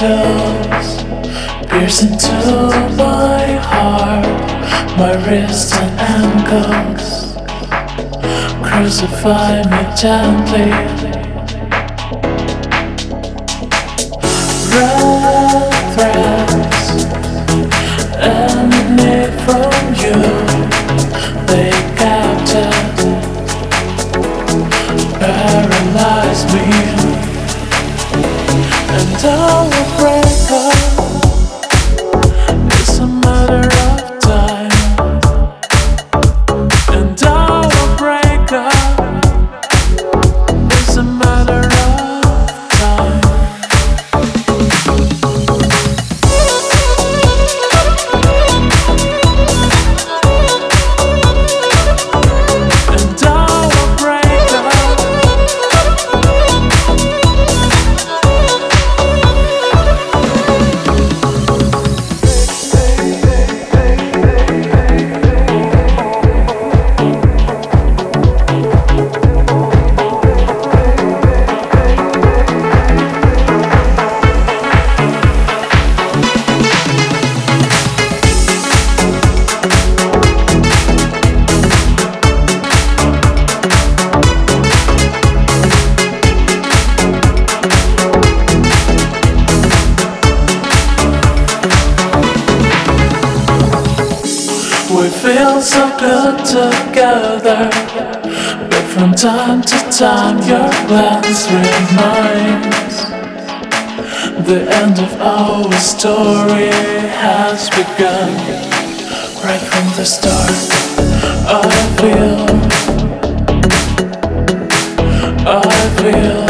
needles pierce into my heart, my wrists and ankles. Crucify me gently. Red threads emanate from you. They paralyze me, and I will break We feel so good together, but from time to time your glance reminds the end of our story has begun. Right from the start, I feel, I feel.